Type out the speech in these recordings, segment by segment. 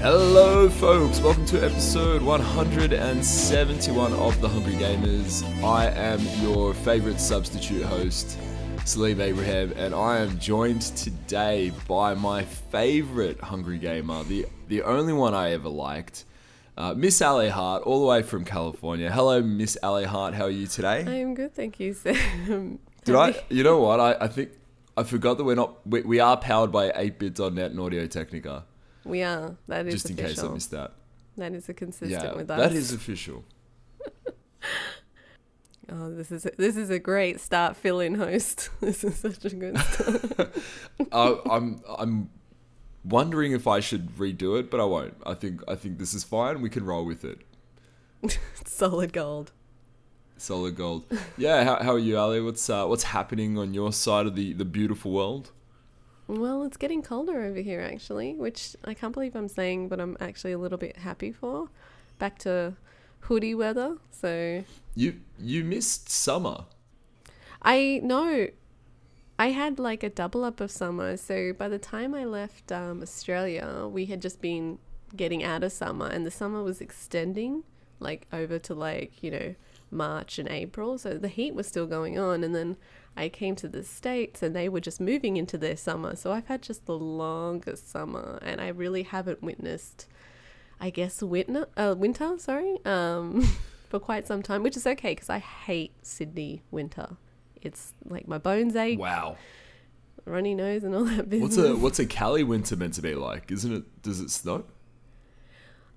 Hello, folks. Welcome to episode 171 of The Hungry Gamers. I am your favorite substitute host, Salim Abraham, and I am joined today by my favorite Hungry Gamer, the, the only one I ever liked, uh, Miss Ale Hart, all the way from California. Hello, Miss Ale Hart. How are you today? I am good, thank you, Sam. Did I? You know what? I, I think I forgot that we're not. We, we are powered by atebit.net and Audio Technica. We are. That is Just in official. case I missed that. That is a consistent Yeah, with us. that is official. Oh, this is a, this is a great start fill-in host. This is such a good start. uh, I'm I'm wondering if I should redo it, but I won't. I think I think this is fine. We can roll with it. Solid gold. Solid gold. Yeah. How, how are you, Ali? What's uh, what's happening on your side of the the beautiful world? Well, it's getting colder over here actually, which I can't believe I'm saying, but I'm actually a little bit happy for. Back to hoodie weather. So You you missed summer. I know I had like a double up of summer. So by the time I left um, Australia, we had just been getting out of summer, and the summer was extending like over to like you know March and April. So the heat was still going on, and then I came to the states, and they were just moving into their summer. So I've had just the longest summer, and I really haven't witnessed, I guess, winter. Uh, winter, sorry. Um, for quite some time, which is okay because I hate Sydney winter. It's like my bones ache, Wow. runny nose, and all that business. What's a what's a Cali winter meant to be like? Isn't it? Does it snow?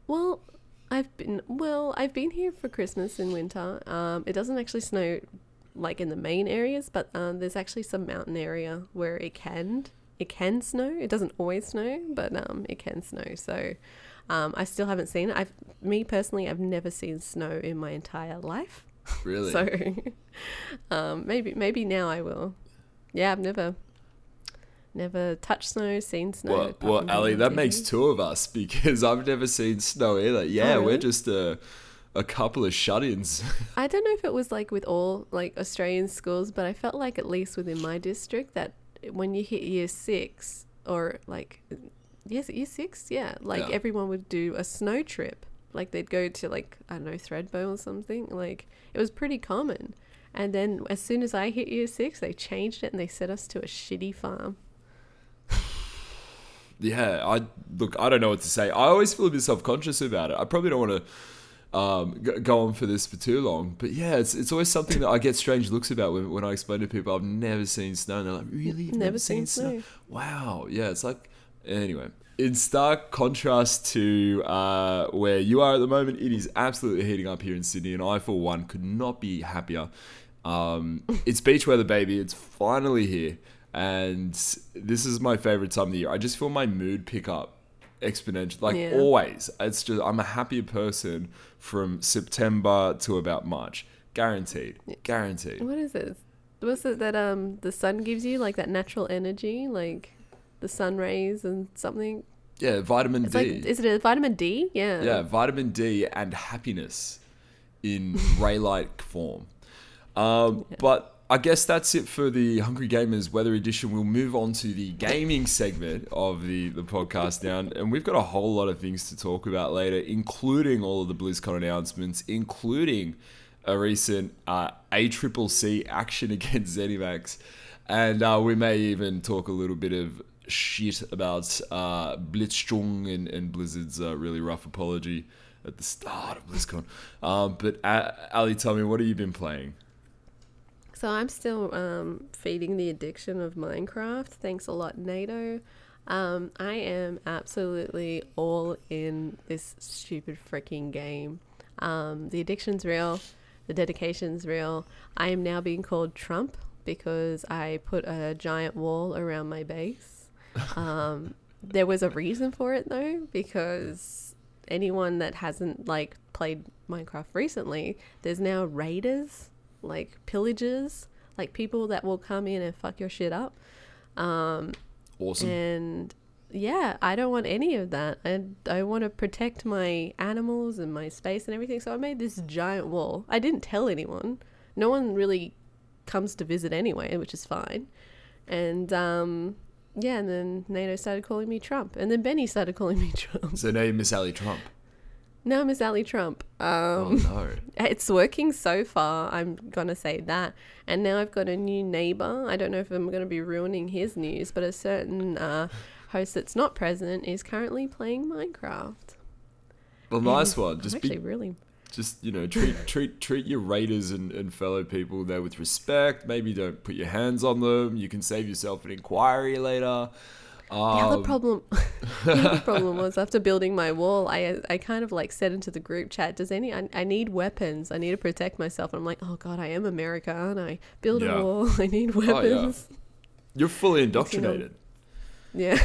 Well, I've been well. I've been here for Christmas in winter. Um, it doesn't actually snow like in the main areas, but um, there's actually some mountain area where it can it can snow. It doesn't always snow, but um, it can snow. So um, I still haven't seen it. I've me personally, I've never seen snow in my entire life. Really? So um, maybe maybe now I will. Yeah, I've never never touched snow, seen snow. Well, well, Ali, that makes two of us because I've never seen snow either. Yeah, Oh, we're just a a couple of shut-ins. I don't know if it was like with all like Australian schools, but I felt like at least within my district that when you hit year six or like yes, year six, yeah, like Yeah. everyone would do a snow trip. Like they'd go to like I don't know Thredbo or something. Like it was pretty common. And then as soon as I hit year six, they changed it and they sent us to a shitty farm. Yeah, I look. I don't know what to say. I always feel a bit self-conscious about it. I probably don't want to um, go on for this for too long, but yeah, it's it's always something that I get strange looks about when, when I explain to people I've never seen snow. And they're like, "Really? You've Never seen snow." Wow. Yeah, it's like anyway. In stark contrast to uh, where you are at the moment, it is absolutely heating up here in Sydney, and I, for one, could not be happier. Um, it's beach weather, baby. It's finally here, and this is my favorite time of the year. I just feel my mood pick up exponentially, like Yeah. always. It's just I'm a happier person from September to about March, guaranteed, guaranteed. What is this Was it that um the sun gives you like that natural energy, like the sun rays and something? Yeah, vitamin It's D. like is it a vitamin D? Yeah. Yeah, vitamin D and happiness in ray like form. Um, But I guess that's it for the Hungry Gamers Weather Edition. We'll move on to the gaming segment of the, the podcast now. And we've got a whole lot of things to talk about later, including all of the BlizzCon announcements, including a recent uh, ACCC action against ZeniMax. And uh, we may even talk a little bit of shit about uh, Blitzchung and, and Blizzard's uh, really rough apology at the start of BlizzCon. Um, but uh, Ali, tell me, what have you been playing? So I'm still um, feeding the addiction of Minecraft. Thanks a lot, NATO. Um, I am absolutely all in this stupid freaking game. Um, the addiction's real. The dedication's real. I am now being called Trump because I put a giant wall around my base. Um, there was a reason for it though, because anyone that hasn't like played Minecraft recently, there's now raiders, like pillages, like people that will come in and fuck your shit up. Um, Awesome. and yeah, I don't want any of that. I I want to protect my animals and my space and everything. So I made this giant wall. I didn't tell anyone. No one really comes to visit anyway, which is fine. And um, yeah, and then NATO started calling me Trump, and then Benny started calling me Trump. so now you miss Ali Trump. Now Miss Ali Trump. Oh Um, no. it's working so far. I'm gonna say that. And now I've got a new neighbor. I don't know if I'm gonna be ruining his news, but a certain uh, host that's not present is currently playing Minecraft. Well, nice And one. I'm Just actually be, really. just you know, treat treat treat your raiders and, and fellow people there with respect. Maybe don't put your hands on them. You can save yourself an inquiry later. The other Um, problem, the other problem was after building my wall, I I kind of like said into the group chat, "Does any? I, I need weapons. I need to protect myself." And I'm like, "Oh God, I am America, aren't I? Build Yeah. a wall. I need Oh, yeah. weapons." You're fully indoctrinated. yeah.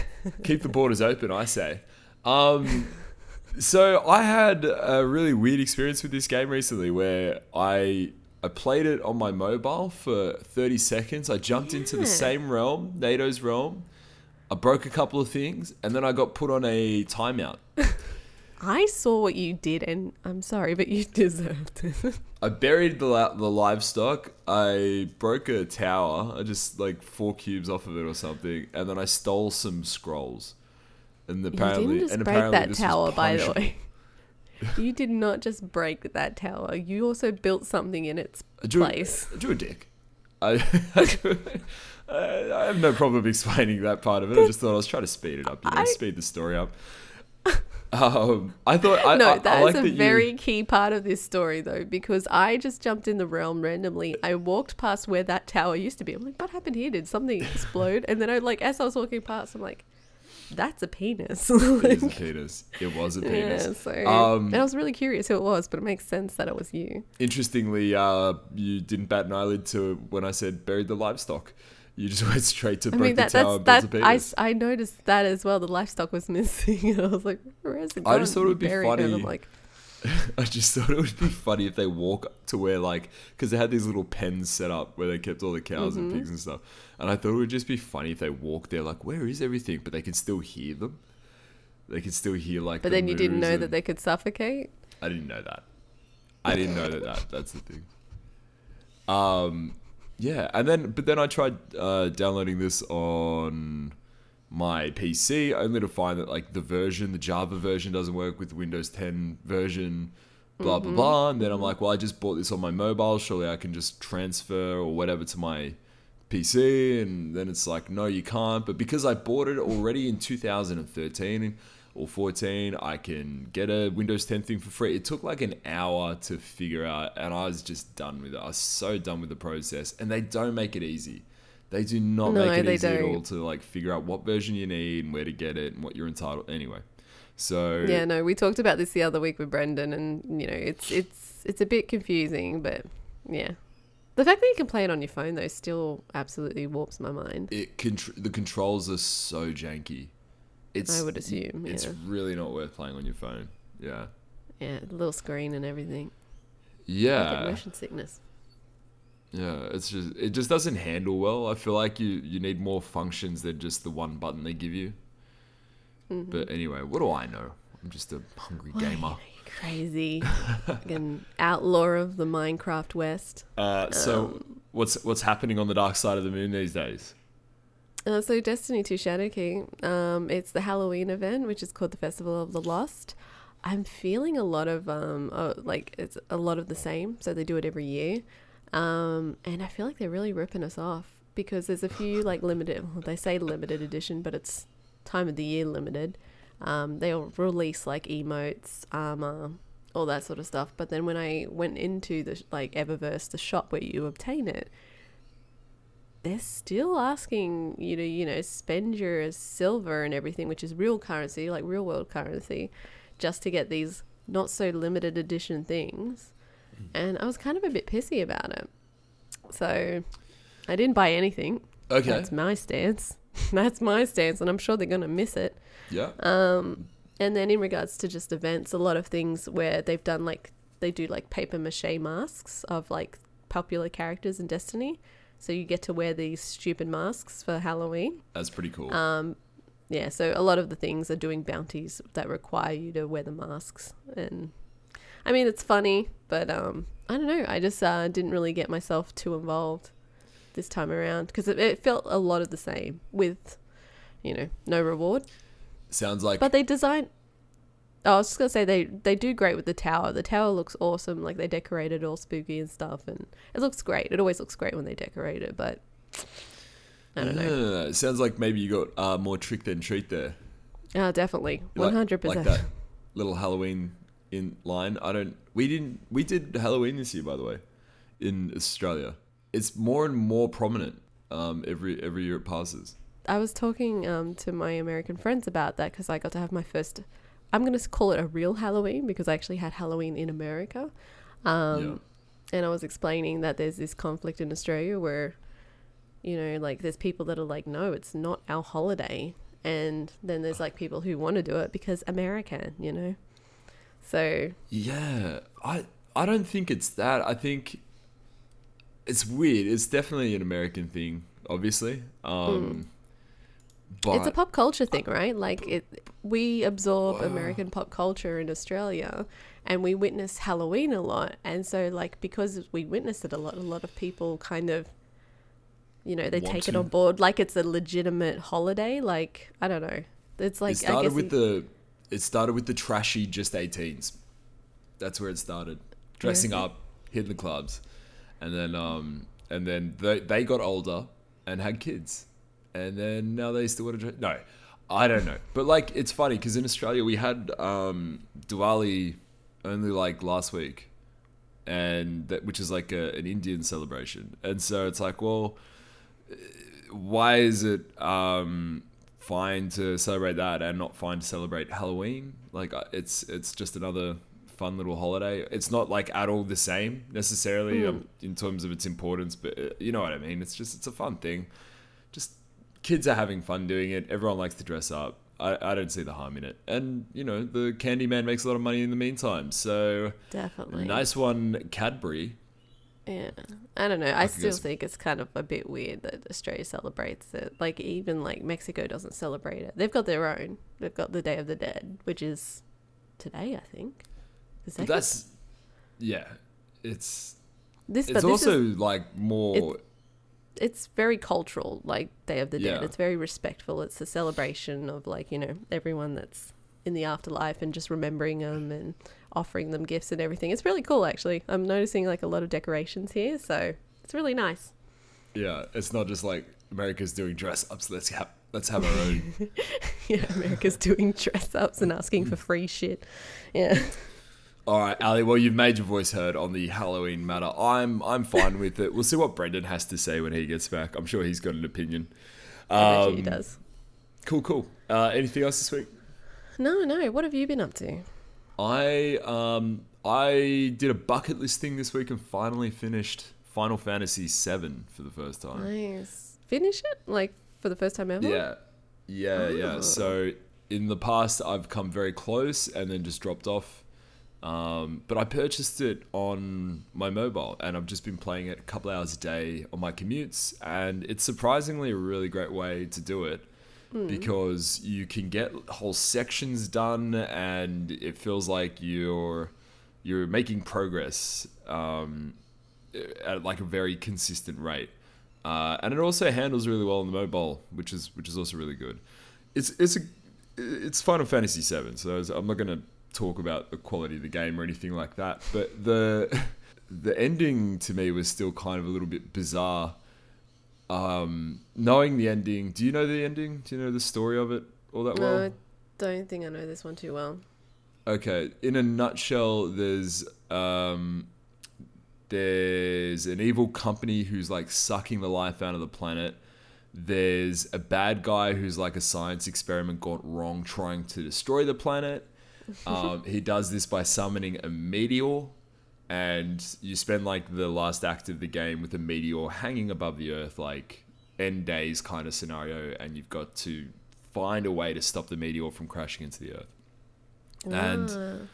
Keep the borders open, I say. Um, so I had a really weird experience with this game recently, where I I played it on my mobile for 30 seconds. I jumped into the same realm, NATO's realm. I broke a couple of things, and then I got put on a timeout. I saw what you did, and I'm sorry, but you deserved it. I buried the la- the livestock. I broke a tower. I just like four cubes off of it or something, and then I stole some scrolls. And apparently, you didn't just and break apparently that tower, by the way. you did not just break that tower. You also built something in its I drew, place. I drew a dick. I, I, drew- I- I have no problem explaining that part of it. I just thought I was trying to speed it up, you know, I- speed the story up. Um, I thought I, no, I, that I is like a that you- very key part of this story, though, because I just jumped in the realm randomly. I walked past where that tower used to be. I'm like, what happened here? Did something explode? And then I like, as I was walking past, I'm like, that's a penis. It is a penis. It was a yeah, penis. so Um, and I was really curious who it was, but it makes sense that it was you. Interestingly, uh, you didn't bat an eyelid to when I said buried the livestock. You just went straight to I break mean, the that, tower that's and that. I. I noticed that as well. The livestock was missing, and I was like, "Where's it I just thought it would be funny. I'm like, I just thought it would be funny if they walk to where like because they had these little pens set up where they kept all the cows and Mm-hmm. pigs and stuff, and I thought it would just be funny if they walked there like where is everything, but they can still hear them. They can still hear like. but the then you didn't know that they could suffocate. I didn't know that. I didn't know that. that that's the thing. Um, yeah, and then but then I tried uh, downloading this on my PC only to find that like the version, the Java version, doesn't work with Windows 10 version. Blah blah blah. And then I'm like, well, I just bought this on my mobile. Surely I can just transfer or whatever to my PC. And then it's like, no, you can't. But because I bought it already in 2013 or 14, I can get a Windows 10 thing for free. It took like an hour to figure out, and I was just done with it. I was so done with the process, and they don't make it easy. They do not No, make it easy at all to like figure out what version you need and where to get it and what you're entitled. Anyway, so Yeah, no, we talked about this the other week with Brendan, and you know, it's it's it's a bit confusing, but yeah, the fact that you can play it on your phone though still absolutely warps my mind. it contr- the controls are so janky. It's I would assume, it's yeah. really not worth playing on your phone. Yeah, Yeah, little screen and everything. Yeah, motion sickness. yeah. It's just it just doesn't handle well. I feel like you you need more functions than just the one button they give you. Mm-hmm. But anyway, what do I know? I'm just a hungry gamer. Crazy, an outlaw of the Minecraft West. Uh, so Um, what's what's happening on the dark side of the moon these days? Uh, so Destiny 2 Shadowkeep, um, it's the Halloween event, which is called the Festival of the Lost. I'm feeling a lot of um, oh, like it's a lot of the same. So they do it every year, um, and I feel like they're really ripping us off because there's a few like limited. Well, they say limited edition, but it's time of the year limited. Um, they'll release like emotes, armor, all that sort of stuff. But then when I went into the like Eververse, the shop where you obtain it, they're still asking you to, you know, spend your silver and everything, which is real currency, like real world currency, just to get these not so limited edition things. And I was kind of a bit pissy about it. So I didn't buy anything. Okay. That's my stance. That's my stance, and I'm sure they're going to miss it. Yeah. Um, and then in regards to just events, a lot of things where they've done like they do like paper mache masks of like popular characters in Destiny. So you get to wear these stupid masks for Halloween. That's pretty cool. Um, yeah, so a lot of the things are doing bounties that require you to wear the masks, and I mean it's funny, but um, I don't know. I just uh, didn't really get myself too involved this time around because it, it felt a lot of the same with, you know, no reward. Sounds like But they design. Oh, I was just gonna say they they do great with the tower. The tower looks awesome. Like they decorate it all spooky and stuff, and it looks great. It always looks great when they decorate it, but I don't know. Uh, sounds like maybe you got uh, more trick than treat there. Oh, definitely, Like- one hundred Like percent. that little Halloween in line. I don't. We didn't. We did Halloween this year, by the way, in Australia. It's more and more prominent. Um, every every year it passes. I was talking um, to my American friends about that because I got to have my first. I'm going to call it a real Halloween because I actually had Halloween in America. Um, And I was explaining that there's this conflict in Australia where, you know, like there's people that are like, no, it's not our holiday. And then there's like people who want to do it because American, you know? So, Yeah, I I don't think it's that. I think it's weird. It's definitely an American thing, obviously. Um, but it's a pop culture thing, right? Like it, we absorb American pop culture in Australia, and we witness Halloween a lot, and so like because we witness it a lot, a lot of people kind of, you know, they take it on board like it's a legitimate holiday. Like I don't know, it's like it started with the it started with the trashy just 18s. That's where it started. Dressing Really? up, hitting the clubs, and then um and then they they got older and had kids, and then now they still want to dress. No, I don't know. But like it's funny because in Australia we had um Diwali only like last week, and that which is like a, an Indian celebration, and so it's like well why is it um, fine to celebrate that and not fine to celebrate Halloween? Like uh, it's it's just another fun little holiday. It's not like at all the same necessarily um, in terms of its importance, but uh, you know what I mean. It's just it's a fun thing. Just kids are having fun doing it. Everyone likes to dress up. I, I don't see the harm in it. And you know the Candyman makes a lot of money in the meantime. So definitely nice one, Cadbury. Yeah, I don't know. I, still guess- think it's kind of a bit weird that Australia celebrates it. Like even like Mexico doesn't celebrate it. They've got their own. They've got the Day of the Dead, which is today, I think. The But second? that's yeah. It's this, it's but this also is, like more it's very cultural, like Day of the Dead. Yeah. It's very respectful. It's a celebration of like you know everyone that's in the afterlife and just remembering them and offering them gifts and everything. It's really cool, actually. I'm noticing like a lot of decorations here, so it's really nice. yeah. It's not just like America's doing dress ups. Let's have let's have our own. Yeah, America's doing dress ups and asking for free shit. Yeah. All right, Ali. Well, you've made your voice heard on the Halloween matter. I'm I'm fine with it. We'll see what Brendan has to say when he gets back. I'm sure he's got an opinion. I bet you he Um, does. Cool, cool. Uh, anything else this week? No, no. What have you been up to? I um I did a bucket list thing this week and finally finished Final Fantasy VII for the first time. Nice. Finish it? Like for the first time ever? Yeah. Yeah, yeah. Oh. So in the past, I've come very close and then just dropped off. Um, but I purchased it on my mobile and I've just been playing it a couple hours a day on my commutes. And it's surprisingly a really great way to do it because you can get whole sections done and it feels like you're you're making progress um, at like a very consistent rate. Uh, and it also handles really well on the mobile, which is which is also really good. It's it's a it's Final Fantasy VII, so I'm not going to talk about the quality of the game or anything like that. But the the ending to me was still kind of a little bit bizarre. Um, knowing the ending, do you know the ending? Do you know the story of it all that well? No, I don't think I know this one too well. Okay, in a nutshell, there's um, there's an evil company who's like sucking the life out of the planet. There's a bad guy who's like a science experiment gone wrong, trying to destroy the planet. Um, he does this by summoning a meteor, and you spend like the last act of the game with a meteor hanging above the Earth, like end days kind of scenario, and you've got to find a way to stop the meteor from crashing into the Earth and Ah.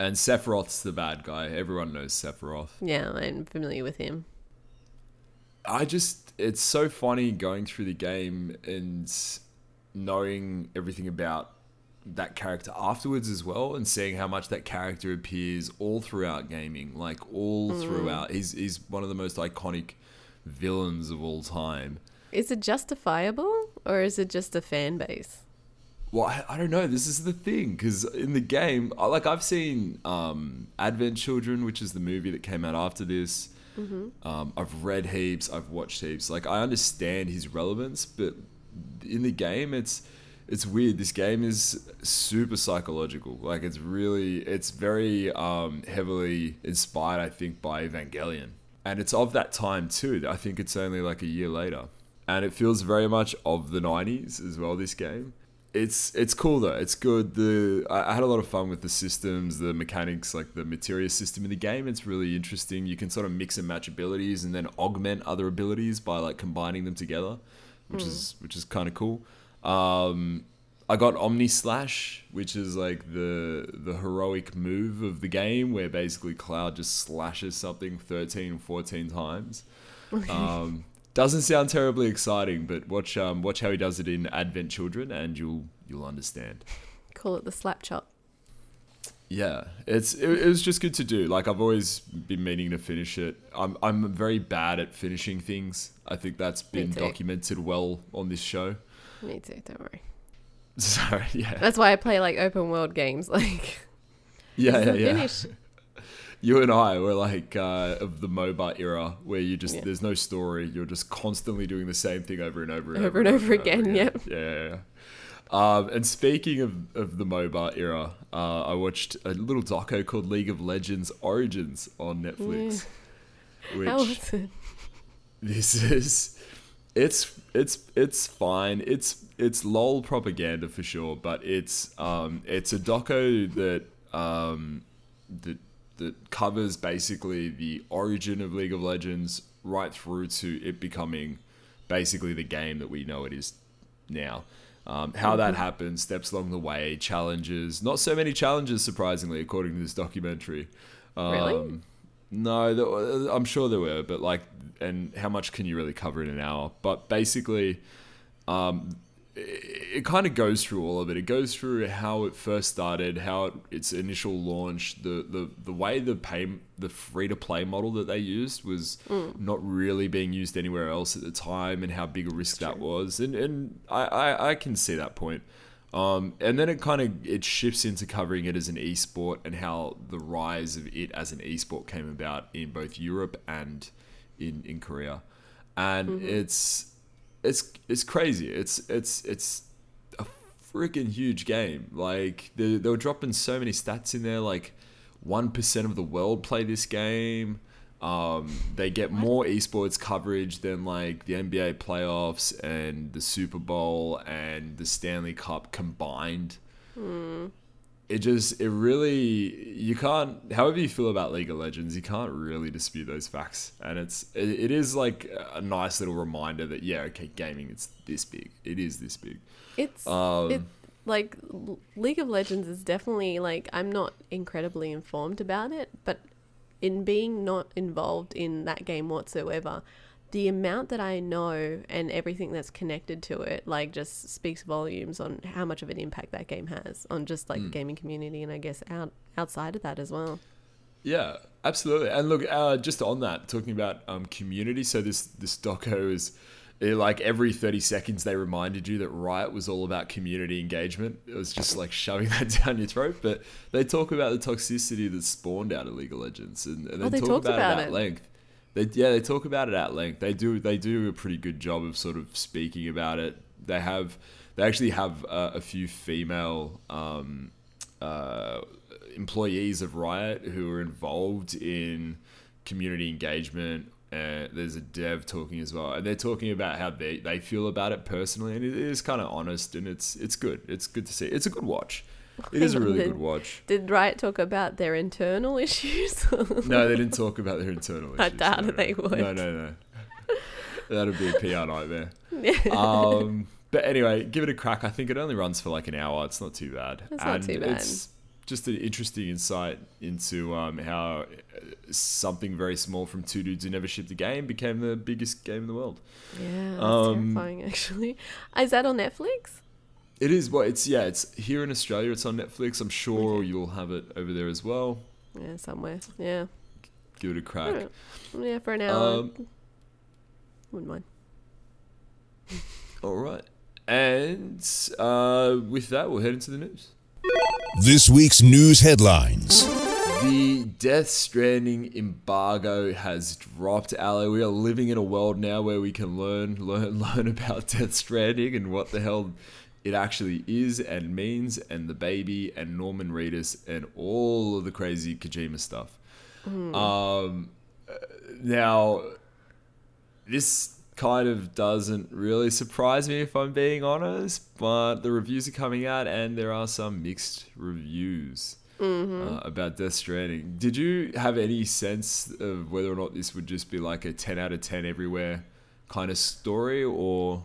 and Sephiroth's the bad guy. Everyone knows Sephiroth. yeah, I'm familiar with him. I just it's so funny going through the game and knowing everything about that character afterwards as well and seeing how much that character appears all throughout gaming like all throughout. He's he's one of the most iconic villains of all time. Is it justifiable or is it just a fan base? well I, I don't know. This is the thing because in the game like i've seen um advent children which is the movie that came out after this. Um, i've read heaps. I've watched heaps. Like i understand his relevance but in the game it's it's weird. This game is super psychological. Like it's really it's very um heavily inspired i think by evangelion. And it's of that time too. I think it's only like a year later. And it feels very much of the 90s as well this game. It's it's cool though. It's good. The I, had a lot of fun with the systems the mechanics like the materia system in the game. It's really interesting. You can sort of mix and match abilities and then augment other abilities by like combining them together which is which is kind of cool um I got Omni Slash, which is like the the heroic move of the game, where basically Cloud just slashes something 13, 14 times. Um, doesn't sound terribly exciting, but watch um, watch how he does it in Advent Children, and you'll you'll understand. Call it the slap chop. Yeah, it's it, it was just good to do. Like I've always been meaning to finish it. I'm I'm very bad at finishing things. I think that's been documented well on this show. Me too, don't worry. Sorry. yeah, That's why I play like open world games. Like, yeah, yeah, yeah. finish. You and I were like uh, of the MOBA era, where you just Yeah. there's no story. You're just constantly doing the same thing over and over and Over and over again, yep. Yeah, yeah, yeah. Um, and speaking of, of the MOBA era, uh, I watched a little doco called League of Legends Origins on Netflix. Which How was it? this is it's it's it's fine. It's it's lol propaganda for sure but it's um it's a doco that um that that covers basically the origin of league of legends right through to it becoming basically the game that we know it is now. Um, how that happened steps along the way challenges. Not so many challenges surprisingly according to this documentary. Um, Really? No, there, I'm sure there were, but like, and how much can you really cover in an hour? But basically, um, it, it kind of goes through all of it. It goes through how it first started, how it, its initial launch, the, the the way the pay the free to play model that they used was not really being used anywhere else at the time, and how big a risk that was. And and I, I, I can see that point. Um, and then it kind of it shifts into covering it as an esport and how the rise of it as an esport came about in both Europe and in in Korea, and it's it's it's crazy. It's it's it's a freaking huge game. Like they they were dropping so many stats in there. Like one percent of the world play this game. Um, they get more esports coverage than like the NBA playoffs and the Super Bowl and the Stanley Cup combined. It just, it really, you can't, however you feel about League of Legends, you can't really dispute those facts. And it's, it, it is like a nice little reminder that, yeah, okay, gaming, it's this big. It is this big. It's Um, it, like League of Legends is definitely like I'm not incredibly informed about it, but in being not involved in that game whatsoever, the amount that I know and everything that's connected to it like just speaks volumes on how much of an impact that game has on just like the gaming community and I guess out outside of that as well. Yeah, absolutely. And look, uh, just on that, talking about um, community. So this this doco is eh, like every thirty seconds they reminded you that Riot was all about community engagement. It was just like shoving that down your throat. But they talk about the toxicity that spawned out of League of Legends, and, and Oh, they, they talk about, about it at it. length. They, yeah, they talk about it at length. They do they do a pretty good job of sort of speaking about it. They have they actually have uh, a few female um, uh, employees of Riot who are involved in community engagement. Uh, there's a dev talking as well, and they're talking about how they, they feel about it personally, and it is kind of honest, and it's it's good. It's good to see. It's a good watch. It is a really good watch. Did Riot talk about their internal issues? No, they didn't talk about their internal issues. I doubt no, it they would. No, no, no. That'd be a PR nightmare. um, but anyway, give it a crack. I think it only runs for like an hour. It's not too bad. It's not too bad. It's just an interesting insight into um, how uh, something very small from two dudes who never shipped a game became the biggest game in the world. Yeah, that's Um, terrifying. Actually, is that on Netflix? It is well, it's yeah, it's here in Australia. It's on Netflix. I'm sure you'll have it over there as well. Yeah, somewhere. Yeah, Give it a crack. Yeah, for an hour. Um, Wouldn't mind. all right, and uh, with that, we'll head into the news. This week's news headlines. The Death Stranding embargo has dropped, Ali. We are living in a world now where we can learn, learn, learn about Death Stranding and what the hell it actually is and means, and the baby and Norman Reedus and all of the crazy Kojima stuff. Um, uh, now, this kind of doesn't really surprise me if I'm being honest, but the reviews are coming out and there are some mixed reviews uh, about Death Stranding. Did you have any sense of whether or not this would just be like a 10 out of 10 everywhere kind of story or.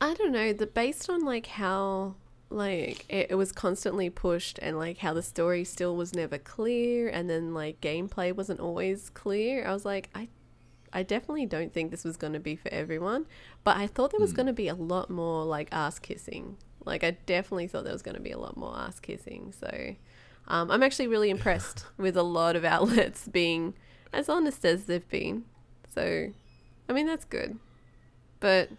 I don't know. The based on like how like it, it was constantly pushed and like how the story still was never clear and then like gameplay wasn't always clear. I was like, I I definitely don't think this was going to be for everyone, but I thought there was going to be a lot more like ass kissing. Like I definitely thought there was going to be a lot more ass kissing. So um, I'm actually really impressed with a lot of outlets being as honest as they've been. So I mean that's good, but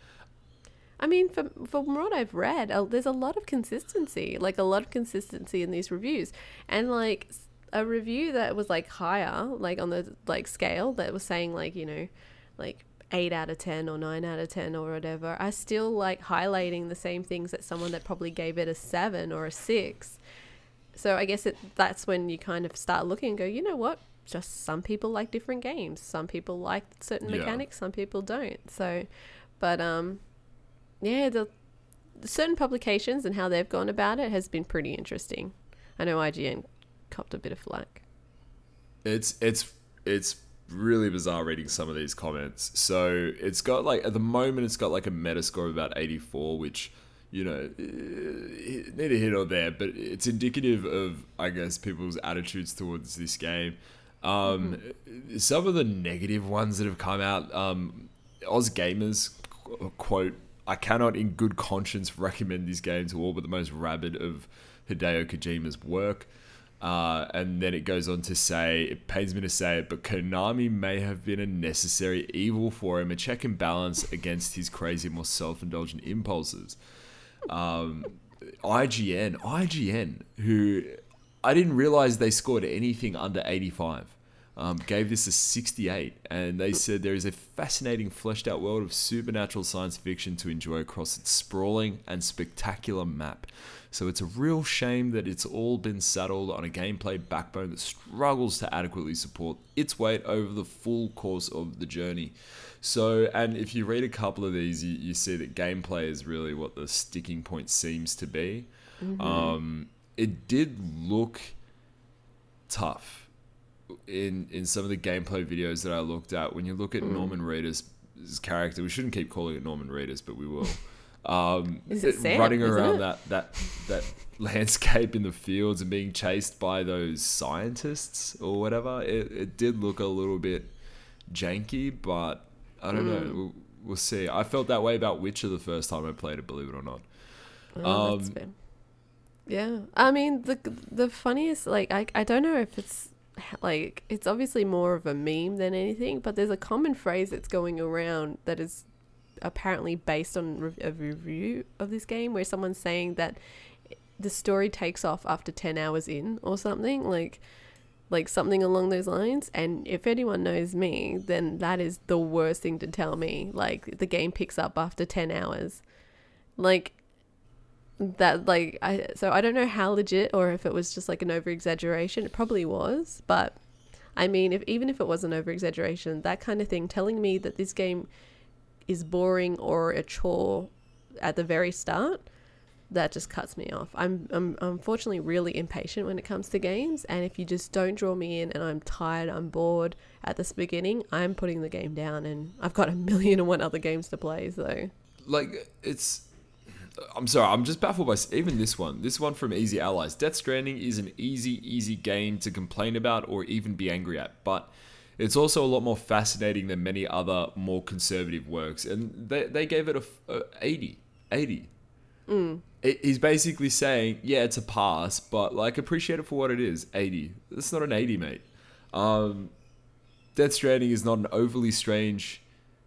I mean, from from what I've read, uh, there's a lot of consistency, like a lot of consistency in these reviews, and like a review that was like higher, like on the like scale that was saying like you know, like eight out of ten or nine out of ten or whatever, I still like highlighting the same things that someone that probably gave it a seven or a six. So I guess it that's when you kind of start looking and go, you know what? Just some people like different games. Some people like certain Yeah. mechanics. Some people don't. So, but um, yeah, the certain publications and how they've gone about it has been pretty interesting. I know IGN copped a bit of flack. It's it's it's really bizarre reading some of these comments. So it's got like at the moment it's got like a Metascore of about 84, which you know eh, neither here nor there, but it's indicative of I guess people's attitudes towards this game. Um, Some of the negative ones that have come out, um, Oz Gamers quote, "I cannot in good conscience recommend this game to all but the most rabid of Hideo Kojima's work." Uh, and then it goes on to say, it pains me to say it, but Konami may have been a necessary evil for him, a check and balance against his crazy, more self indulgent impulses. Um, IGN, IGN, who I didn't realize they scored anything under 85, um, gave this a 68, and they said there is a fascinating, fleshed out world of supernatural science fiction to enjoy across its sprawling and spectacular map. So it's a real shame that it's all been saddled on a gameplay backbone that struggles to adequately support its weight over the full course of the journey. So, and if you read a couple of these, you, you see that gameplay is really what the sticking point seems to be. Um, it did look tough in in some of the gameplay videos that I looked at. When you look at Norman Reedus' character, we shouldn't keep calling it Norman Reedus, but we will. Um, Is it Sam, running around that that that landscape in the fields and being chased by those scientists or whatever? It it did look a little bit janky, but I don't Mm. know. We'll, we'll see. I felt that way about Witcher the first time I played it. Believe it or not. Oh, Um. Yeah, I mean the the funniest like I I don't know if it's like it's obviously more of a meme than anything, but there's a common phrase that's going around that is apparently based on a review of this game where someone's saying that the story takes off after 10 hours in or something like like something along those lines. And if anyone knows me then that is the worst thing to tell me. Like the game picks up after 10 hours. Like that like I so I don't know how legit or if it was just like an over exaggeration. It probably was, but I mean, if even if it was an over exaggeration, that kind of thing telling me that this game is boring or a chore at the very start, that just cuts me off. I'm I'm unfortunately really impatient when it comes to games, and if you just don't draw me in and I'm tired, I'm bored at this beginning, I'm putting the game down, and I've got a million and one other games to play. So like it's I'm sorry, I'm just baffled by even this one. This one from Easy Allies. Death Stranding is an easy, easy game to complain about or even be angry at, but it's also a lot more fascinating than many other more conservative works. And they, they gave it a, a 80. 80. It- He's basically saying, yeah, it's a pass, but like appreciate it for what it is. 80. That's not an 80, mate. Um, Death Stranding is not an overly strange.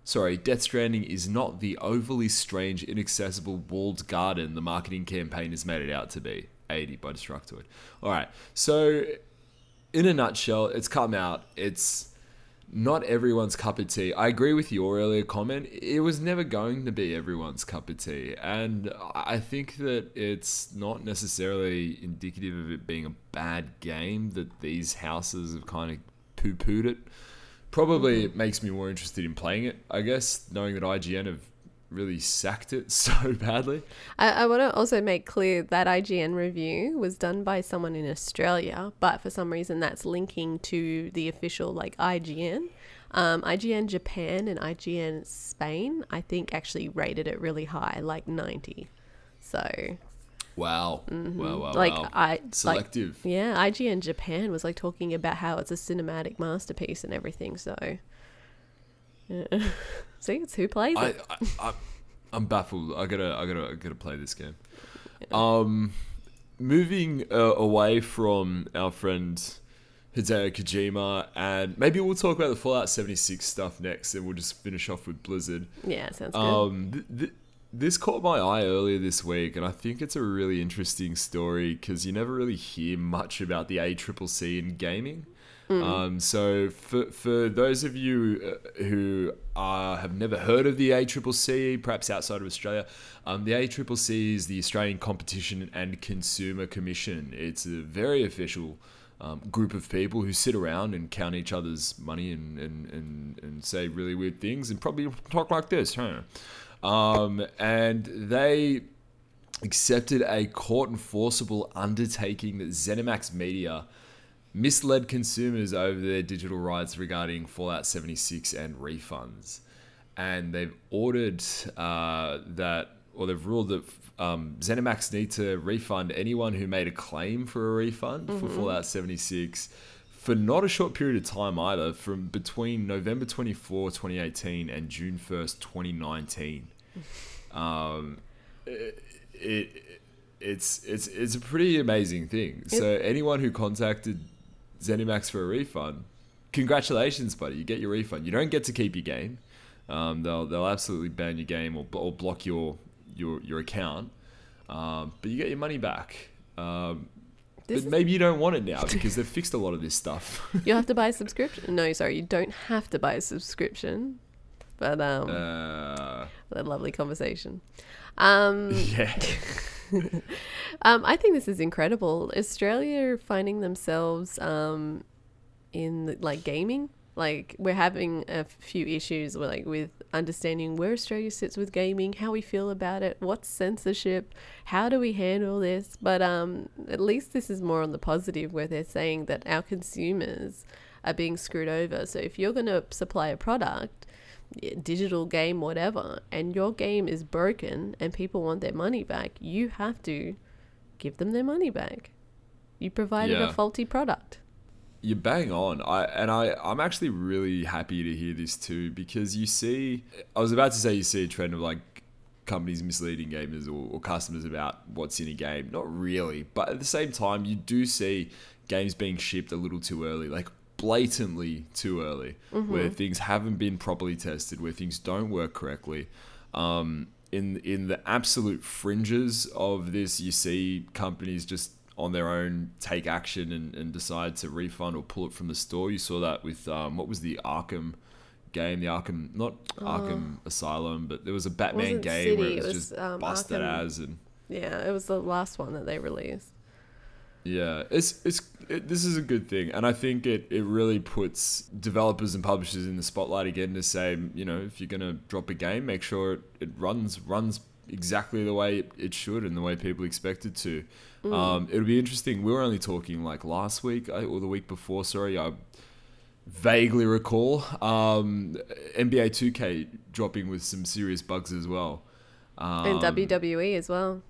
Sorry, Death Stranding is not the overly strange, inaccessible walled garden the marketing campaign has made it out to be. 80 by Destructoid. All right, so in a nutshell, it's come out. It's not everyone's cup of tea. I agree with your earlier comment. It was never going to be everyone's cup of tea. And I think that it's not necessarily indicative of it being a bad game that these houses have kind of poo pooed it. Probably it makes me more interested in playing it, I guess, knowing that IGN have really sacked it so badly. I, I want to also make clear that IGN review was done by someone in Australia, but for some reason that's linking to the official like IGN. Um, IGN Japan and IGN Spain, I think, actually rated it really high, like 90. So, Wow. Wow, wow, like, wow. I. Selective. Like, yeah, IGN Japan was like talking about how it's a cinematic masterpiece and everything. So, yeah. see, it's who plays I, it. I, I'm baffled. I gotta I gotta I gotta play this game. Um, moving uh, away from our friend Hideo Kojima, and maybe we'll talk about the Fallout 76 stuff next, and we'll just finish off with Blizzard. yeah, sounds good. Um, th- th- this caught my eye earlier this week, and I think it's a really interesting story because you never really hear much about the ACCC in gaming. Um, so for for those of you uh, who uh, have never heard of the ACCC, perhaps outside of Australia, um, the ACCC is the Australian Competition and Consumer Commission. It's a very official um, group of people who sit around and count each other's money and, and, and, and say really weird things and probably talk like this, huh? Um, and they accepted a court enforceable undertaking that ZeniMax Media misled consumers over their digital rights regarding Fallout 76 and refunds. And they've ordered uh, that, or they've ruled that um, ZeniMax need to refund anyone who made a claim for a refund for Fallout 76 for not a short period of time either, from between November 24, 2018 and June 1st, 2019 um, it, it it's it's it's a pretty amazing thing. So anyone who contacted ZeniMax for a refund, congratulations, buddy! You get your refund. You don't get to keep your game. Um, they'll they'll absolutely ban your game or, or block your your your account. Um, but you get your money back. Um, but is- maybe you don't want it now because they've fixed a lot of this stuff. You have to buy a subscription. No, sorry, you don't have to buy a subscription. But um, uh, a lovely conversation. Um, yeah. Um, I think this is incredible. Australia finding themselves um, in like gaming. Like we're having a few issues with, like with understanding where Australia sits with gaming, how we feel about it, what's censorship, how do we handle this. But um, at least this is more on the positive, where they're saying that our consumers are being screwed over. So if you're going to supply a product, digital game, whatever, and your game is broken and people want their money back, you have to give them their money back. You provided Yeah. a faulty product. You're bang on. I and I I'm actually really happy to hear this too because you see I was about to say you see a trend of like companies misleading gamers or, or customers about what's in a game. Not really, but at the same time you do see games being shipped a little too early, like blatantly too early, where things haven't been properly tested, where things don't work correctly. Um, in in the absolute fringes of this, you see companies just on their own take action and, and decide to refund or pull it from the store. You saw that with um, what was the Arkham game, the Arkham not Arkham Asylum, but there was a Batman game where it was, it was, just um, busted Arkham- as and Yeah, it was the last one that they released. yeah, it's it's it, this is a good thing, and I think it it really puts developers and publishers in the spotlight again to say, you know, if you're gonna drop a game, make sure it, it runs runs exactly the way it, should and the way people expect it to. Um, it'll be interesting. We were only talking like last week I- or the week before. Sorry, I vaguely recall um, NBA 2K dropping with some serious bugs as well. Um, and WWE as well.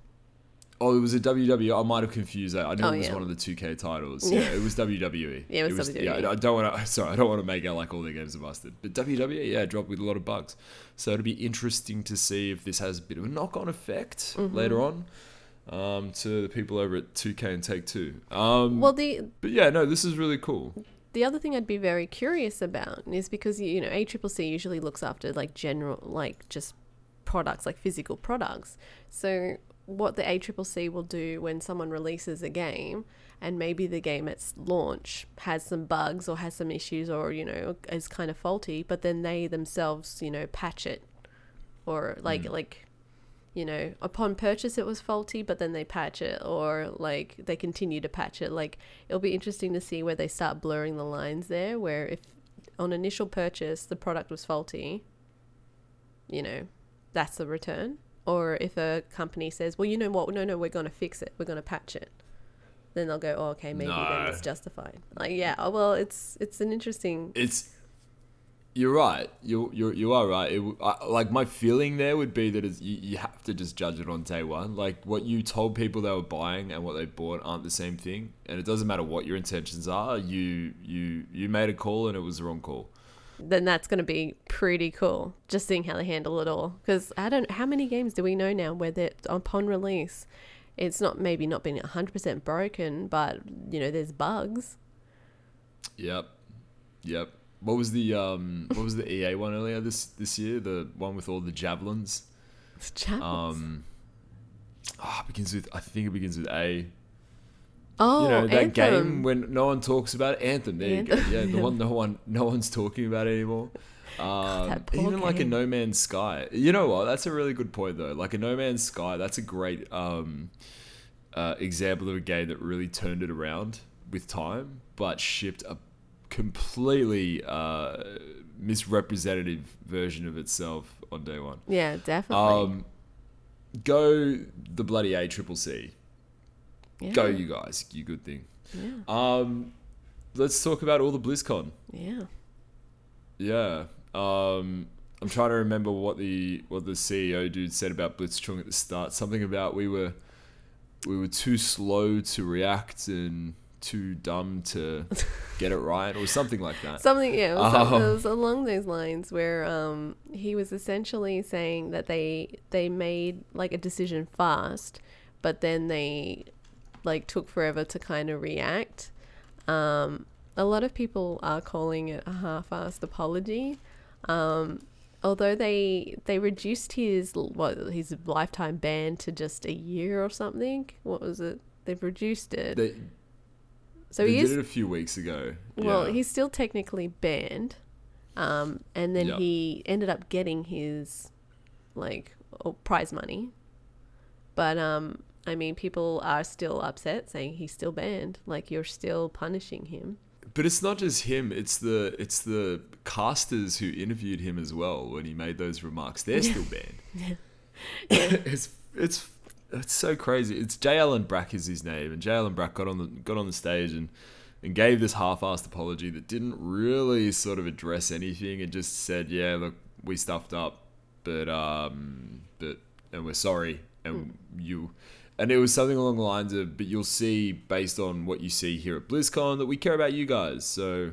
Oh, it was a WWE. I might have confused that. I know Oh, it was yeah. one of the 2K titles. Yeah, it was WWE. Yeah, it was WWE. Yeah, I don't want to. Sorry, I don't want to make out like all their games are busted. But WWE, yeah, dropped with a lot of bugs. So it'll be interesting to see if this has a bit of a knock-on effect Mm-hmm. later on um, to the people over at 2K and Take Two. Um, Well, the but yeah, no, this is really cool. the other thing I'd be very curious about is because you know ACCC usually looks after like general like just products like physical products. So what the ACCC will do when someone releases a game and maybe the game at launch has some bugs or has some issues or you know is kind of faulty, but then they themselves you know patch it. Or like hmm. like you know upon purchase it was faulty but then they patch it or like they continue to patch it. Like it'll be interesting to see where they start blurring the lines there where if on initial purchase the product was faulty you know that's the return or if a company says well you know what no no we're going to fix it we're going to patch it then they'll go oh, okay maybe then No. it's justified like yeah oh, well it's it's an interesting It's you're right. You you you are right. It, I, like my feeling there would be that it's, you, you have to just judge it on day one. Like what you told people they were buying and what they bought aren't the same thing, and it doesn't matter what your intentions are. You you you made a call and it was the wrong call. Then that's going to be pretty cool. Just seeing how they handle it all. Because I don't. How many games do we know now where that upon release, it's not maybe not been hundred percent broken, but you know there's bugs. Yep, yep. What was the um what was the EA one earlier this this year? The one with all the javelins. It's javelins. Um, ah, it begins with I think it begins with A. oh, you know that Anthem. game when no one talks about it. Anthem. There you go. Yeah, the one no one no one's talking about anymore. Um, poor even like a. No Man's Sky. You know what? That's a really good point though. Like a No Man's Sky. That's a great um, uh, example of a game that really turned it around with time, but shipped a completely uh, misrepresentative version of itself on day one. Yeah, definitely. Um, go the bloody A triple C. yeah. Go you guys, you good thing. Yeah. Um, let's talk about all the BlizzCon. Yeah. Yeah. Um, I'm trying to remember what the what the CEO dude said about Blitzchung at the start. Something about we were we were too slow to react and too dumb to get it right, or something like that. Something, yeah, it was, Oh. it was along those lines where um, he was essentially saying that they they made like a decision fast, but then they like took forever to kind of react. Um, a lot of people are calling it a half-assed apology. Um, although they they reduced his what his lifetime ban to just a year or something. What was it? They've reduced it. They, so they he did is it a few weeks ago. well, yeah. he's still technically banned. Um, and then Yep. he ended up getting his like prize money. But um, I mean, people are still upset, saying he's still banned. Like you're still punishing him. But it's not just him. It's the it's the casters who interviewed him as well when he made those remarks. They're still banned. it's it's it's so crazy. It's J. Allen Brack is his name, and J. Allen Brack got on the got on the stage and and gave this half-assed apology that didn't really sort of address anything and just said, "Yeah, look, we stuffed up, but um, but and we're sorry, and you." And it was something along the lines of, "But you'll see, based on what you see here at BlizzCon, that we care about you guys, so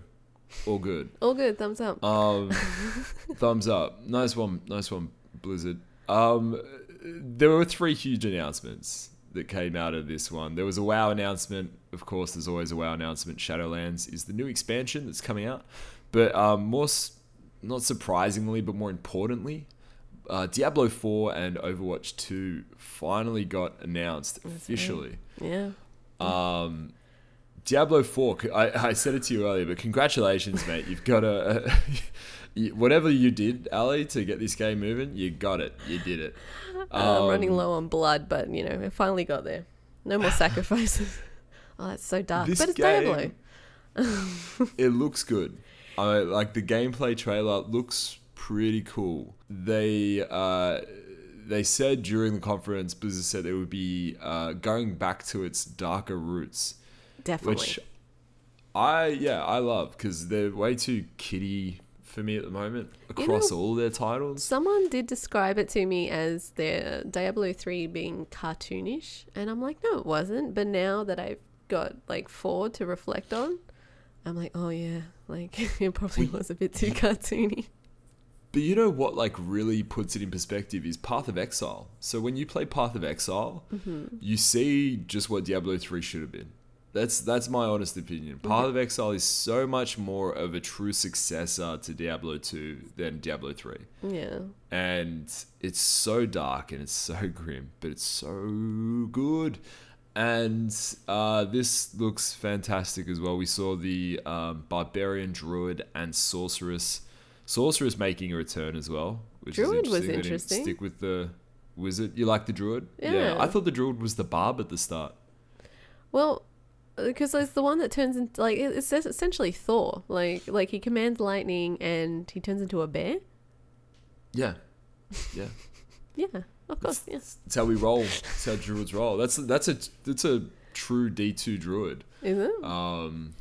all good." All good, thumbs up. Um, thumbs up. Nice one. Nice one, Blizzard. Um, there were three huge announcements that came out of this one. There was a WoW announcement. Of course, there's always a WoW announcement. Shadowlands is the new expansion that's coming out. But um, more, not surprisingly, but more importantly, uh, Diablo 4 and Overwatch 2 finally got announced officially. yeah. Um, Diablo 4, I said it to you earlier, but congratulations, mate. You've got a. you- whatever you did, Ally, to get this game moving, you got it. You did it. I'm running Um, low on blood, but you know, it finally got there. No more sacrifices. oh, that's so dark. But it's game- Diablo. it looks good. I like the gameplay trailer looks pretty cool. They uh, they said during the conference, Blizzard said it would be uh, going back to its darker roots. Definitely. which I yeah I love because they're way too kiddie for me at the moment You across know- all their titles. Someone did describe it to me as their Diablo 3 being cartoonish, and I'm like, no, it wasn't. But now that I've got like four to reflect on, I'm like, oh yeah, like it probably was a bit too cartoony. But you know what, like, really puts it in perspective is Path of Exile. So when you play Path of Exile, Mm-hmm. you see just what Diablo three should have been. That's that's my honest opinion. Path Mm-hmm. of Exile is so much more of a true successor to Diablo two than Diablo three, Yeah. and it's so dark and it's so grim, but it's so good. And uh, this looks fantastic as well. We saw the um, barbarian druid and sorceress. Sorceress making a return as well, which Druid is was interesting. They didn't interesting. Stick with the wizard. You like the druid? Yeah. I thought the druid was the barb at the start. Well, because it's the one that turns into like it- it's essentially Thor. Like like he commands lightning and he turns into a bear. Yeah, yeah. Yeah, of course. Yeah. That's how we roll. That's how druids roll. That's that's a that's a true D two druid. Is it? Um,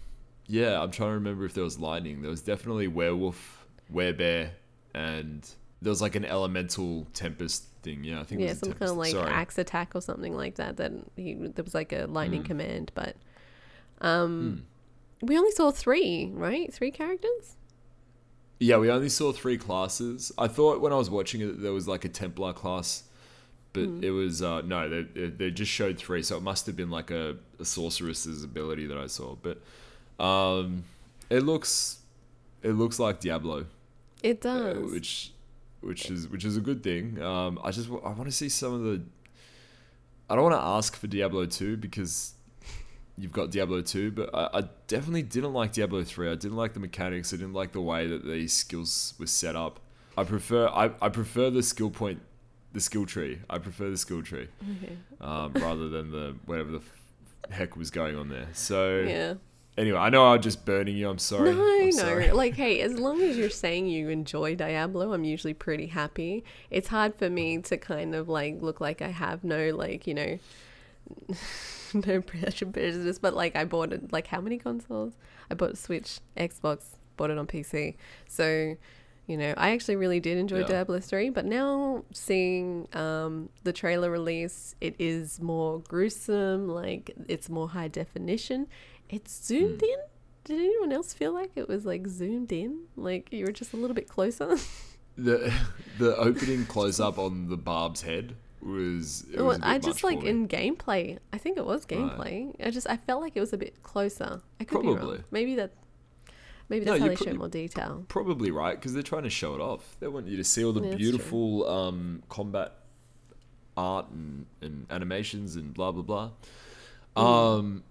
yeah, I'm trying to remember if there was lightning. There was definitely werewolf, werebear, and there was like an elemental tempest thing. Yeah, I think. it yeah, some kind of like Sorry. axe attack or something like that. That he there was like a Hmm. lightning command, but um, we only saw three, right? Three characters. Yeah, we only saw three classes. I thought when I was watching it there was like a Templar class, but Hmm. it was uh, no. They, they they just showed three, so it must have been like a, a sorceress's ability that I saw. But um, it looks it looks like Diablo, It uh, does. which which is which is a good thing. Um, I just I want to see some of the. I don't want to ask for Diablo two because you've got Diablo 2, but I, I definitely didn't like Diablo 3. I didn't like the mechanics. I didn't like the way that these skills were set up. I prefer I, I prefer the skill point, the skill tree. I prefer the skill tree um, rather than the whatever the f- heck was going on there. So yeah. Anyway, I know I'm just burning you. I'm sorry. No, I'm no. sorry. Like, hey, as long as you're saying you enjoy Diablo, I'm usually pretty happy. It's hard for me to kind of like look like I have no like you know, no prejudice. But like, I bought it. Like, how many consoles? I bought Switch, Xbox, bought it on PC. So, you know, I actually really did enjoy Yeah. Diablo three. But now seeing um, the trailer release, it is more gruesome. Like, it's more high definition. It's zoomed in. Did anyone else feel like it was like zoomed in? Like you were just a little bit closer? The the opening close up on the barb's head was. It Well, was a I just like in gameplay. I think it was gameplay. I just I felt like it was a bit closer. I could be Probably. wrong. Maybe that. Maybe No, that's how you they pro- show more detail. probably right because they're trying to show it off. They want you to see all the Yeah, beautiful um, combat art and, and animations and blah blah blah. Mm. Um,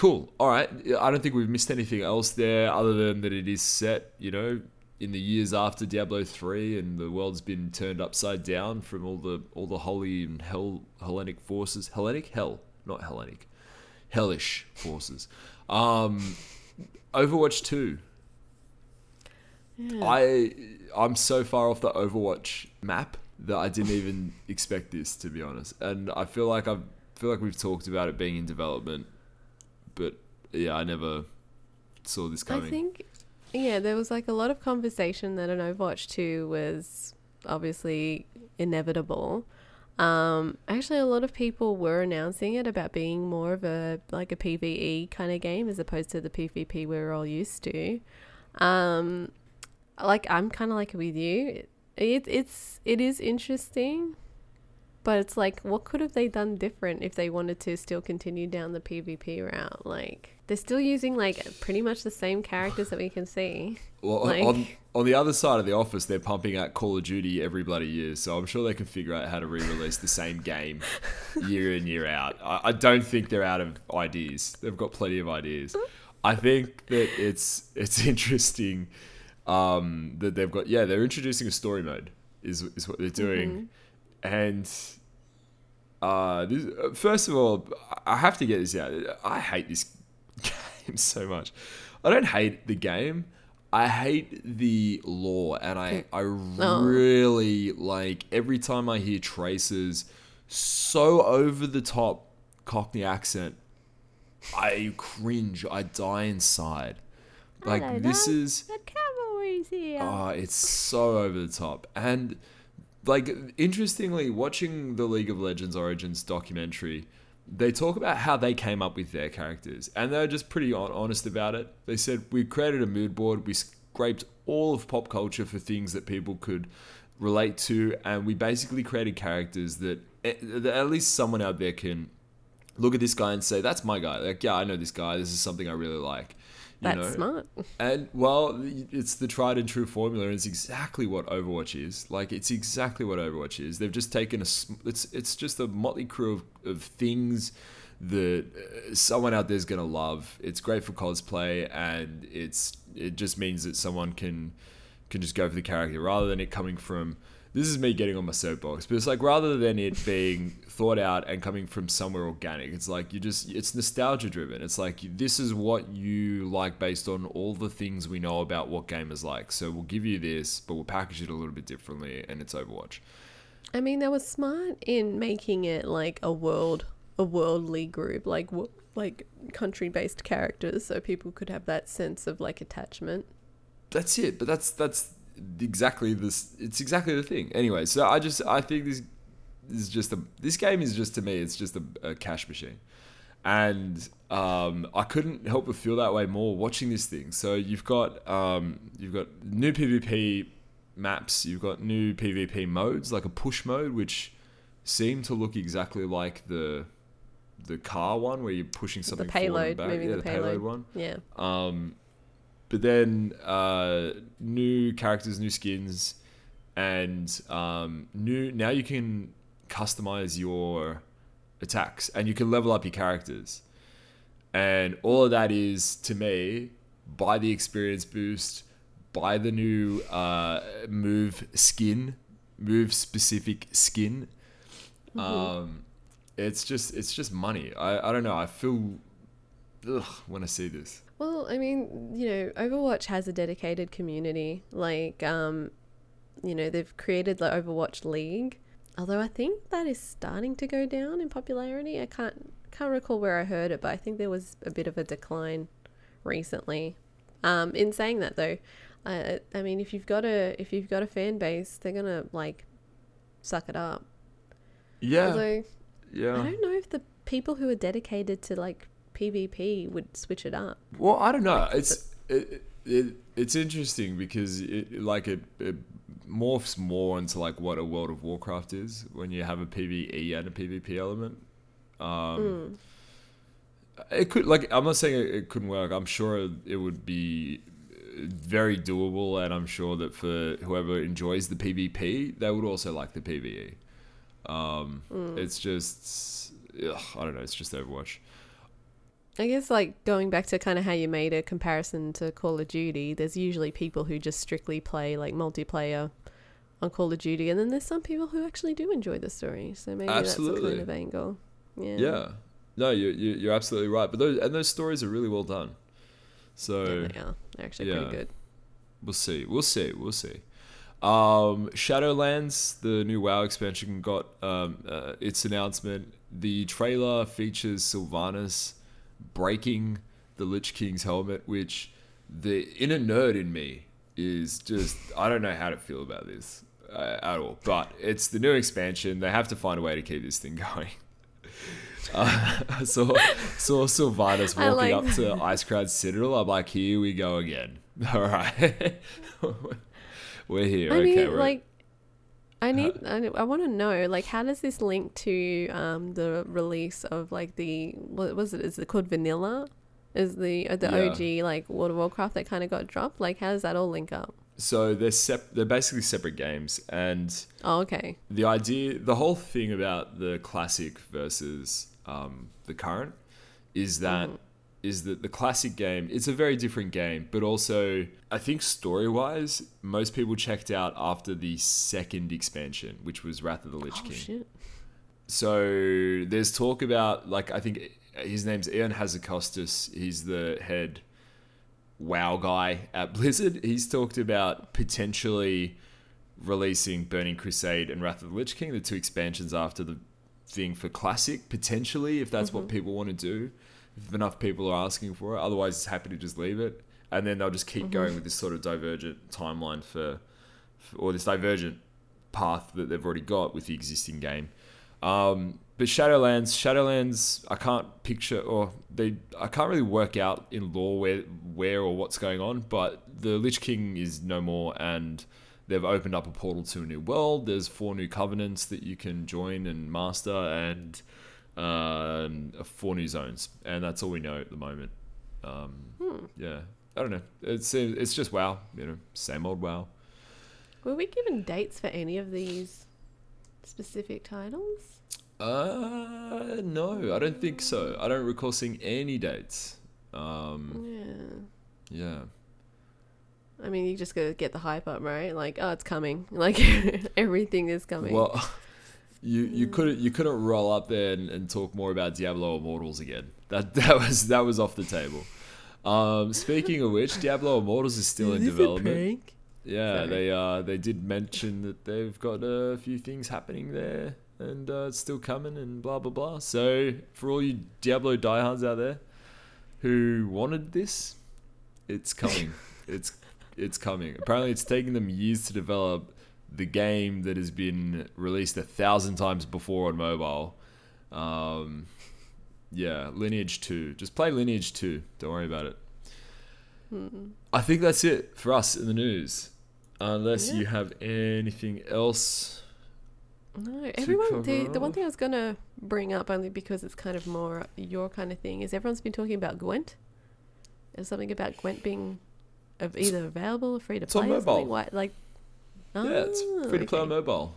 cool. All right. I don't think we've missed anything else there other than that it is set. You know. In the years after Diablo three, and the world's been turned upside down from all the all the holy and hell Hellenic forces, Hellenic hell, not Hellenic, hellish forces. Um, Overwatch two, Yeah. I I'm so far off the Overwatch map that I didn't even expect this to be honest, and I feel like I feel like we've talked about it being in development, yeah, I never saw this coming. I think, yeah, there was like a lot of conversation that an Overwatch 2 was obviously inevitable. Um, actually, a lot of people were announcing it about being more of a like a PVE kind of game as opposed to the PvP we're all used to. Um, like I'm kind of like with you. It, it's it is interesting, but it's like what could have they done different if they wanted to still continue down the PvP route? Like they're still using like pretty much the same characters that we can see. well, like- on on the other side of the office, they're pumping out Call of Duty every bloody year, so I'm sure they can figure out how to re-release the same game year in year out. I, I don't think they're out of ideas. They've got plenty of ideas. I think that it's it's interesting um, that they've got yeah they're introducing a story mode is is what they're doing, and uh, this, uh, first of all I have to get this out. I hate this game so much. I don't hate the game. I hate the lore, and I mm. I oh. really like every time I hear Tracer's so over the top Cockney accent. I cringe. I die inside. Like this is the cavalry crazy. Oh, it's so over the top. And like interestingly, watching the League of Legends Origins documentary, they talk about how they came up with their characters, and they're just pretty honest about it. They said we created a mood board, we scraped all of pop culture for things that people could relate to, and we basically created characters that eh, that at least someone out there can look at this guy and say, "That's my guy." Like, yeah, I know this guy. This is something I really like. That's know? smart. And well, it's the tried and true formula, and it's exactly what Overwatch is. Like, it's exactly what Overwatch is. They've just taken a. It's it's just a motley crew of, of things that uh, someone out there is gonna love. It's great for cosplay, and it's it just means that someone can can just go for the character rather than it coming from. This is me getting on my soapbox, but it's like rather than it being thought out and coming from somewhere organic, it's like you just it's nostalgia driven. It's like this is what you like based on all the things we know about what gamers like. So we'll give you this, but we'll package it a little bit differently, and it's Overwatch. I mean, they were smart in making it like a world, a worldly group, like like country-based characters, so people could have that sense of like attachment. that's it. But that's that's exactly this. It's exactly the thing. Anyway, so I just I think this is just a this game is just to me it's just a, a cash machine, and um, I couldn't help but feel that way more watching this thing. So you've got um, you've got new PvP maps, you've got new PvP modes like a push mode, which seem to look exactly like the the car one where you're pushing something the forward and payload, moving yeah, the the payload payload. one. Yeah. Um, but then uh, new characters, new skins, and um, new. Now you can customize your attacks, and you can level up your characters, and all of that is to me buy the experience boost, buy the new uh, move skin, move specific skin. Um, it's just it's just money. I, I don't know. I feel ugh when I see this. Well, I mean, you know, Overwatch has a dedicated community. Like, um, you know, they've created the Overwatch League. Although I think that is starting to go down in popularity. I can't can't recall where I heard it, but I think there was a bit of a decline recently. Um, in saying that though, I I mean, if you've got a if you've got a fan base, they're gonna like suck it up. Yeah, Although I don't know if the people who are dedicated to like PvP would switch it up. Well, I don't know. It's it, it it's interesting because it like it, it morphs more into like what a World of Warcraft is when you have a PVE and a PvP element. Um, It could like I'm not saying it, it couldn't work. I'm sure it would be very doable, and I'm sure that for whoever enjoys the PvP, they would also like the PVE. Um, It's just ugh, I don't know. It's just Overwatch. I guess like going back to kind of how you made a comparison to Call of Duty, there's usually people who just strictly play like multiplayer on Call of Duty, and then there's some people who actually do enjoy the story. So maybe that's a kind of angle. Yeah. Yeah. No, you you you're absolutely right. But those and those stories are really well done. So Yeah, they are. They're actually yeah. pretty good. we'll see. We'll see. We'll see. Um, Shadowlands, the new WoW expansion, got um, uh, its announcement. The trailer features Sylvanas breaking the Lich King's helmet, which the inner nerd in me is just I don't know how to feel about this uh, at all. But it's the new expansion. They have to find a way to keep this thing going. Uh, I saw saw Sylvanas walking like up to Icecrown Citadel. I'm like, here we go again. All right, we're here. I okay, mean, we're- like, I need, I, I want to know, like, how does this link to um the release of like the what was it? Is it called Vanilla? Is the uh, the Yeah. OG like World of Warcraft that kind of got dropped? Like, how does that all link up? so they're sep- they're basically separate games, and Oh, okay. the idea, the whole thing about the classic versus um, the current is that is that the classic game it's a very different game, but also I think story wise, most people checked out after the second expansion, which was Wrath of the Lich Oh King. shit. So there's talk about like I think his name's Ian Hazzikostas. He's the head WoW guy at Blizzard. He's talked about potentially releasing Burning Crusade and Wrath of the Lich King, the two expansions after the thing for Classic, potentially if that's what mm-hmm. people want to do. If enough people are asking for it. Otherwise, it's happy to just leave it, and then they'll just keep going with this sort of divergent timeline for, for or this divergent path that they've already got with the existing game. Um, but Shadowlands, Shadowlands, I can't picture or they, I can't really work out in lore where, where or what's going on. But the Lich King is no more, and they've opened up a portal to a new world. There's four new covenants that you can join and master, and um, four new zones, and that's all we know at the moment. Um, Yeah, I don't know. It's it's just WoW, you know, same old WoW. Were we given dates for any of these specific titles? Uh, no, I don't think so. I don't recall seeing any dates. Um, Yeah. yeah. I mean, you just gotta get the hype up, right? Like, oh, it's coming. Like, everything is coming. Well, you you couldn't you couldn't roll up there and, and talk more about Diablo Immortals again. That that was that was off the table. Um, speaking of which, Diablo Immortals is still in development. Yeah, Sorry. they uh they did mention that they've got a few things happening there, and uh, it's still coming, and blah blah blah. So for all you Diablo diehards out there who wanted this, it's coming. it's it's coming. Apparently, it's taking them years to develop the game that has been released a thousand times before on mobile. Um, yeah, Lineage Two. Just play Lineage Two. Don't worry about it. I think that's it for us in the news. Unless you have anything else. No, everyone. The, the one thing I was gonna bring up only because it's kind of more your kind of thing is everyone's been talking about Gwent. There's something about Gwent being of either available or free to It's on play. something. mobile. Like, yeah, it's Ah, free to play on mobile.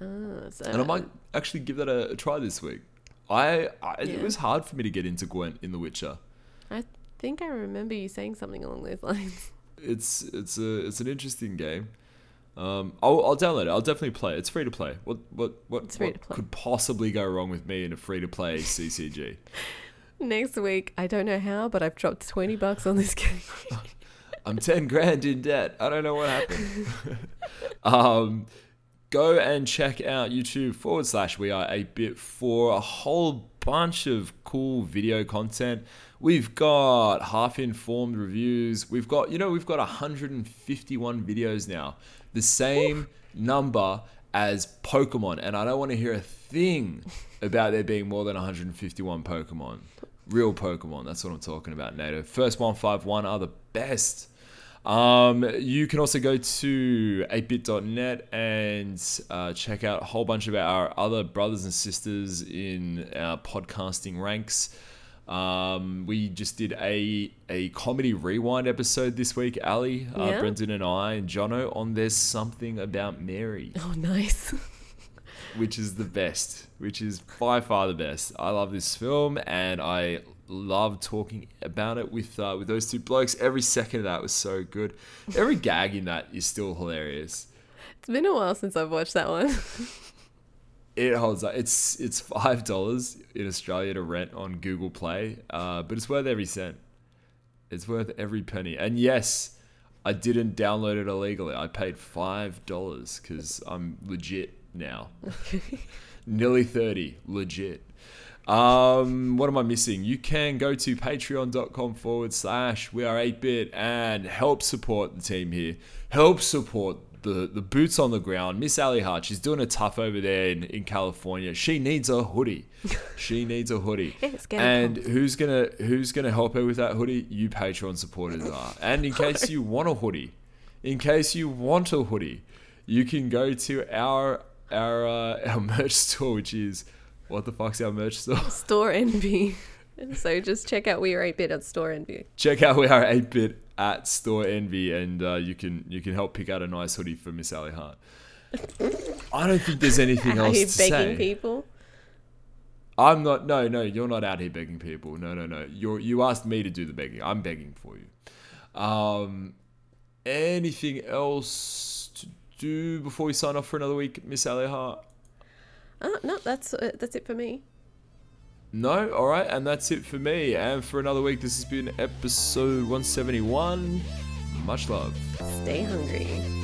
Ah, so, And I might actually give that a, a try this week. I, I Yeah. it was hard for me to get into Gwent in The Witcher. I think I remember you saying something along those lines. It's it's a it's an interesting game. Um, I'll, I'll download it. I'll definitely play it. It's free to play. What what what, what could possibly go wrong with me in a free to play CCG? Next week, I don't know how, but I've dropped twenty bucks on this game. I'm 10 grand in debt. I don't know what happened. um, go and check out YouTube forward slash we are a bit for a whole bunch of cool video content. We've got half informed reviews. We've got, you know, we've got 151 videos now. The same number as Pokemon. And I don't want to hear a thing about there being more than 151 Pokemon. Real Pokemon. That's what I'm talking about, Nato. First 151 are the best. Um, you can also go to atebit.net and uh, check out a whole bunch of our other brothers and sisters in our podcasting ranks. Um, we just did a a comedy rewind episode this week, Ally, uh, Yeah? Brendan, and I, and Jono on There's Something About Mary Oh, nice. which is the best, which is by far the best. I love this film, and I love talking about it with uh, with those two blokes. Every second of that was so good. Every gag in that is still hilarious. It's been a while since I've watched that one. It holds up. It's it's five dollars in Australia to rent on Google Play, uh, but it's worth every cent. It's worth every penny. And yes, I didn't download it illegally. I paid five dollars because I'm legit now. Nearly thirty, legit. Um, what am I missing? You can go to patreon.com forward slash we are 8 bit and help support the team here. Help support the, the boots on the ground. Miss Ally Hart, she's doing a tough over there in, in California. She needs a hoodie. She needs a hoodie. And Pump. who's gonna who's gonna help her with that hoodie? You Patreon supporters are. And in case you want a hoodie, in case you want a hoodie, you can go to our our uh, our merch store, which is what the fuck's our merch store? Storenvy. So just check out We Are 8 Bit at Storenvy. Check out we are 8-bit at Storenvy, and uh, you can you can help pick out a nice hoodie for Miss Ally Hart. I don't think there's anything Are else you to begging say. people? I'm not. No, no, you're not out here begging people. No, no, no. You you asked me to do the begging. I'm begging for you. Um, anything else to do before we sign off for another week, Miss Ally Hart? Oh, no, that's uh, that's it for me. No, all right, and that's it for me. And for another week, this has been episode 171. Much love. Stay hungry.